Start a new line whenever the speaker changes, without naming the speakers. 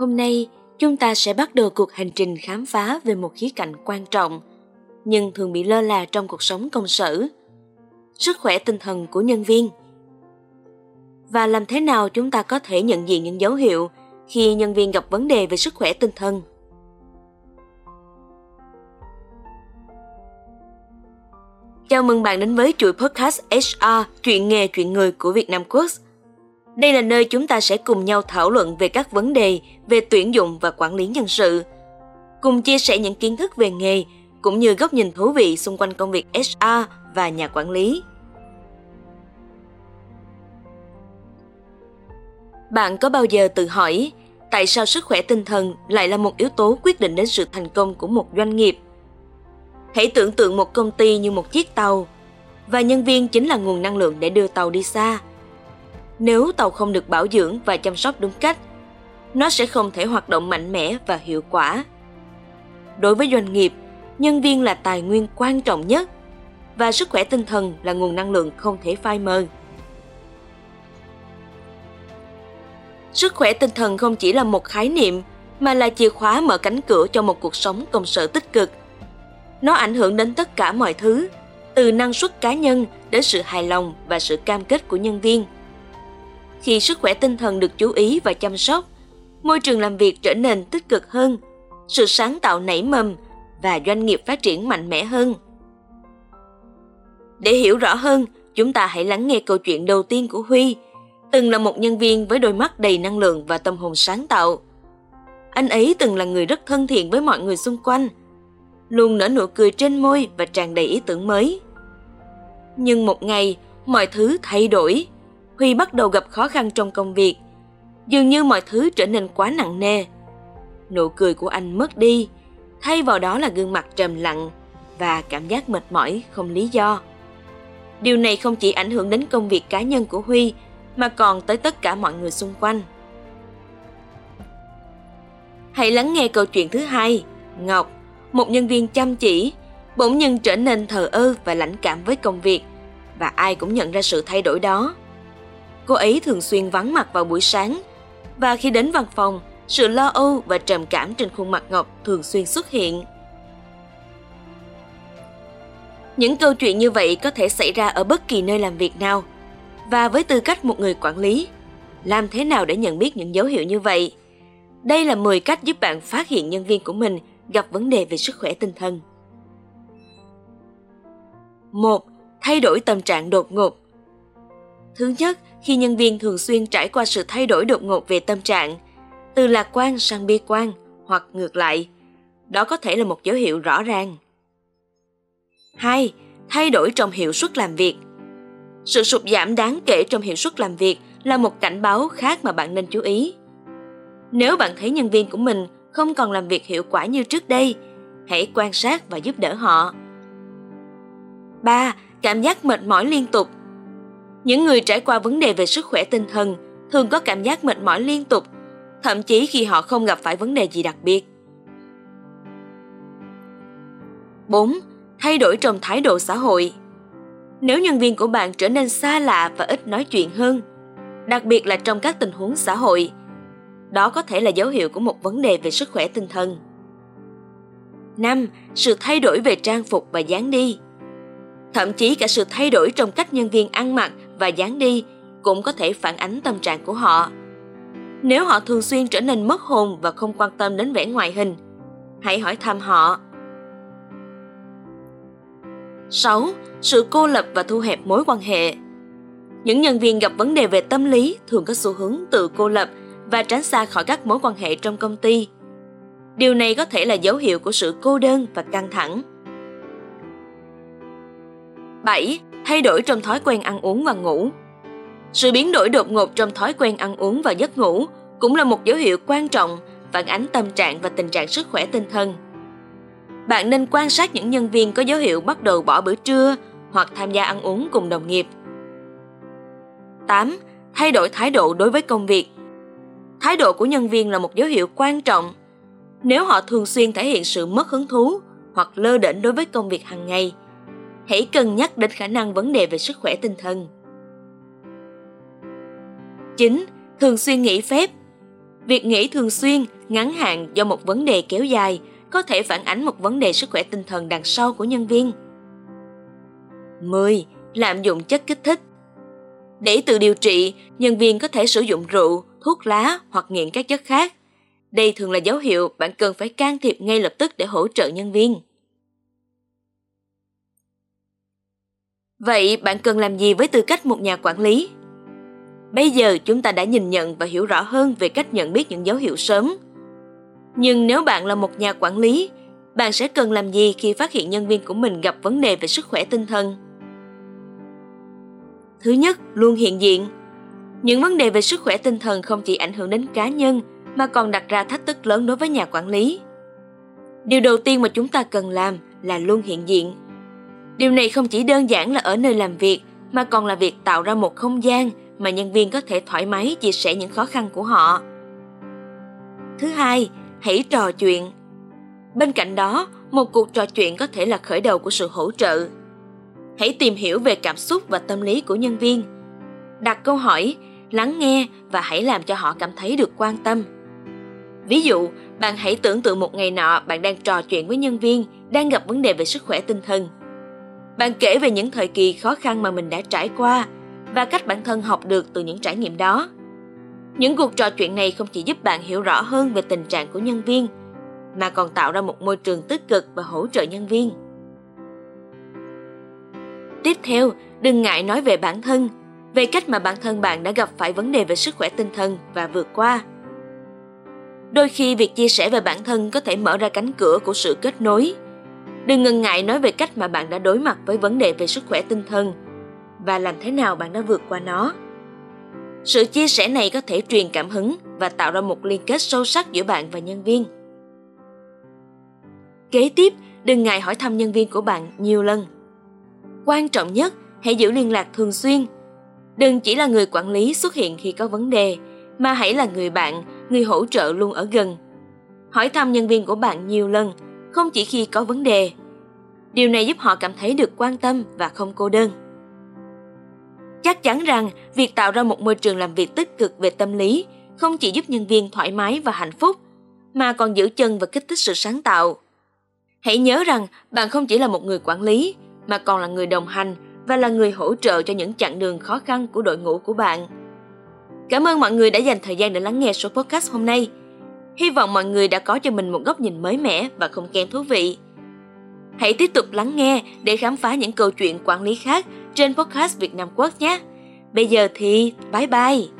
Hôm nay, chúng ta sẽ bắt đầu cuộc hành trình khám phá về một khía cạnh quan trọng, nhưng thường bị lơ là trong cuộc sống công sở. Sức khỏe tinh thần của nhân viên. Và làm thế nào chúng ta có thể nhận diện những dấu hiệu khi nhân viên gặp vấn đề về sức khỏe tinh thần? Chào mừng bạn đến với chuỗi podcast HR Chuyện nghề chuyện người của Việt Nam Quốc đây là nơi chúng ta sẽ cùng nhau thảo luận về các vấn đề về tuyển dụng và quản lý nhân sự, cùng chia sẻ những kiến thức về nghề cũng như góc nhìn thú vị xung quanh công việc HR và nhà quản lý. Bạn có bao giờ tự hỏi tại sao sức khỏe tinh thần lại là một yếu tố quyết định đến sự thành công của một doanh nghiệp? Hãy tưởng tượng một công ty như một chiếc tàu và nhân viên chính là nguồn năng lượng để đưa tàu đi xa. Nếu tàu không được bảo dưỡng và chăm sóc đúng cách, nó sẽ không thể hoạt động mạnh mẽ và hiệu quả. Đối với doanh nghiệp, nhân viên là tài nguyên quan trọng nhất và sức khỏe tinh thần là nguồn năng lượng không thể phai mờ. Sức khỏe tinh thần không chỉ là một khái niệm mà là chìa khóa mở cánh cửa cho một cuộc sống công sở tích cực. Nó ảnh hưởng đến tất cả mọi thứ, từ năng suất cá nhân đến sự hài lòng và sự cam kết của nhân viên. Khi sức khỏe tinh thần được chú ý và chăm sóc, môi trường làm việc trở nên tích cực hơn, sự sáng tạo nảy mầm và doanh nghiệp phát triển mạnh mẽ hơn. Để hiểu rõ hơn, chúng ta hãy lắng nghe câu chuyện đầu tiên của Huy, từng là một nhân viên với đôi mắt đầy năng lượng và tâm hồn sáng tạo. Anh ấy từng là người rất thân thiện với mọi người xung quanh, luôn nở nụ cười trên môi và tràn đầy ý tưởng mới. Nhưng một ngày, mọi thứ thay đổi. Huy bắt đầu gặp khó khăn trong công việc. Dường như mọi thứ trở nên quá nặng nề. Nụ cười của anh mất đi, thay vào đó là gương mặt trầm lặng và cảm giác mệt mỏi không lý do. Điều này không chỉ ảnh hưởng đến công việc cá nhân của Huy mà còn tới tất cả mọi người xung quanh. Hãy lắng nghe câu chuyện thứ hai, Ngọc, một nhân viên chăm chỉ, bỗng nhiên trở nên thờ ơ và lãnh cảm với công việc và ai cũng nhận ra sự thay đổi đó. Cô ấy thường xuyên vắng mặt vào buổi sáng và khi đến văn phòng, sự lo âu và trầm cảm trên khuôn mặt Ngọc thường xuyên xuất hiện. Những câu chuyện như vậy có thể xảy ra ở bất kỳ nơi làm việc nào. Và với tư cách một người quản lý, làm thế nào để nhận biết những dấu hiệu như vậy? Đây là 10 cách giúp bạn phát hiện nhân viên của mình gặp vấn đề về sức khỏe tinh thần. 1. Thay đổi tâm trạng đột ngột. Thứ nhất, khi nhân viên thường xuyên trải qua sự thay đổi đột ngột về tâm trạng, từ lạc quan sang bi quan hoặc ngược lại, đó có thể là một dấu hiệu rõ ràng. 2. Thay đổi trong hiệu suất làm việc. Sự sụt giảm đáng kể trong hiệu suất làm việc là một cảnh báo khác mà bạn nên chú ý. Nếu bạn thấy nhân viên của mình không còn làm việc hiệu quả như trước đây, hãy quan sát và giúp đỡ họ. 3. Cảm giác mệt mỏi liên tục. Những người trải qua vấn đề về sức khỏe tinh thần thường có cảm giác mệt mỏi liên tục, thậm chí khi họ không gặp phải vấn đề gì đặc biệt. 4. Thay đổi trong thái độ xã hội. Nếu nhân viên của bạn trở nên xa lạ và ít nói chuyện hơn, đặc biệt là trong các tình huống xã hội, đó có thể là dấu hiệu của một vấn đề về sức khỏe tinh thần. 5. Sự thay đổi về trang phục và dáng đi. Thậm chí cả sự thay đổi trong cách nhân viên ăn mặc và dáng đi cũng có thể phản ánh tâm trạng của họ. Nếu họ thường xuyên trở nên mất hồn và không quan tâm đến vẻ ngoài hình, hãy hỏi thăm họ. 6. Sự cô lập và thu hẹp mối quan hệ. Những nhân viên gặp vấn đề về tâm lý thường có xu hướng tự cô lập và tránh xa khỏi các mối quan hệ trong công ty. Điều này có thể là dấu hiệu của sự cô đơn và căng thẳng. 7. Thay đổi trong thói quen ăn uống và ngủ. Sự biến đổi đột ngột trong thói quen ăn uống và giấc ngủ cũng là một dấu hiệu quan trọng phản ánh tâm trạng và tình trạng sức khỏe tinh thần. Bạn nên quan sát những nhân viên có dấu hiệu bắt đầu bỏ bữa trưa hoặc tham gia ăn uống cùng đồng nghiệp. 8. Thay đổi thái độ đối với công việc thái độ của nhân viên là một dấu hiệu quan trọng. Nếu họ thường xuyên thể hiện sự mất hứng thú hoặc lơ đễnh đối với công việc hàng ngày, hãy cân nhắc đến khả năng vấn đề về sức khỏe tinh thần. 9. Thường xuyên nghỉ phép Việc nghỉ thường xuyên, ngắn hạn do một vấn đề kéo dài có thể phản ánh một vấn đề sức khỏe tinh thần đằng sau của nhân viên. 10. Lạm dụng chất kích thích Để tự điều trị, nhân viên có thể sử dụng rượu, thuốc lá hoặc nghiện các chất khác. Đây thường là dấu hiệu bạn cần phải can thiệp ngay lập tức để hỗ trợ nhân viên. Vậy bạn cần làm gì với tư cách một nhà quản lý? Bây giờ chúng ta đã nhìn nhận và hiểu rõ hơn về cách nhận biết những dấu hiệu sớm. Nhưng nếu bạn là một nhà quản lý, bạn sẽ cần làm gì khi phát hiện nhân viên của mình gặp vấn đề về sức khỏe tinh thần? Thứ nhất, luôn hiện diện. Những vấn đề về sức khỏe tinh thần không chỉ ảnh hưởng đến cá nhân mà còn đặt ra thách thức lớn đối với nhà quản lý. Điều đầu tiên mà chúng ta cần làm là luôn hiện diện. Điều này không chỉ đơn giản là ở nơi làm việc mà còn là việc tạo ra một không gian mà nhân viên có thể thoải mái chia sẻ những khó khăn của họ. Thứ hai, hãy trò chuyện. Bên cạnh đó, một cuộc trò chuyện có thể là khởi đầu của sự hỗ trợ. Hãy tìm hiểu về cảm xúc và tâm lý của nhân viên. Đặt câu hỏi, lắng nghe và hãy làm cho họ cảm thấy được quan tâm. Ví dụ, bạn hãy tưởng tượng một ngày nọ bạn đang trò chuyện với nhân viên đang gặp vấn đề về sức khỏe tinh thần. Bạn kể về những thời kỳ khó khăn mà mình đã trải qua và cách bản thân học được từ những trải nghiệm đó. Những cuộc trò chuyện này không chỉ giúp bạn hiểu rõ hơn về tình trạng của nhân viên, mà còn tạo ra một môi trường tích cực và hỗ trợ nhân viên. Tiếp theo, đừng ngại nói về bản thân, về cách mà bản thân bạn đã gặp phải vấn đề về sức khỏe tinh thần và vượt qua. Đôi khi việc chia sẻ về bản thân có thể mở ra cánh cửa của sự kết nối. Đừng ngần ngại nói về cách mà bạn đã đối mặt với vấn đề về sức khỏe tinh thần và làm thế nào bạn đã vượt qua nó. Sự chia sẻ này có thể truyền cảm hứng và tạo ra một liên kết sâu sắc giữa bạn và nhân viên. Kế tiếp, đừng ngại hỏi thăm nhân viên của bạn nhiều lần. Quan trọng nhất, hãy giữ liên lạc thường xuyên. Đừng chỉ là người quản lý xuất hiện khi có vấn đề, mà hãy là người bạn, người hỗ trợ luôn ở gần. Hỏi thăm nhân viên của bạn nhiều lần, không chỉ khi có vấn đề. Điều này giúp họ cảm thấy được quan tâm và không cô đơn. Chắc chắn rằng việc tạo ra một môi trường làm việc tích cực về tâm lý không chỉ giúp nhân viên thoải mái và hạnh phúc, mà còn giữ chân và kích thích sự sáng tạo. Hãy nhớ rằng bạn không chỉ là một người quản lý, mà còn là người đồng hành và là người hỗ trợ cho những chặng đường khó khăn của đội ngũ của bạn. Cảm ơn mọi người đã dành thời gian để lắng nghe số podcast hôm nay. Hy vọng mọi người đã có cho mình một góc nhìn mới mẻ và không kém thú vị. Hãy tiếp tục lắng nghe để khám phá những câu chuyện quản lý khác trên podcast Việt Nam Quốc nhé. Bây giờ thì bye bye!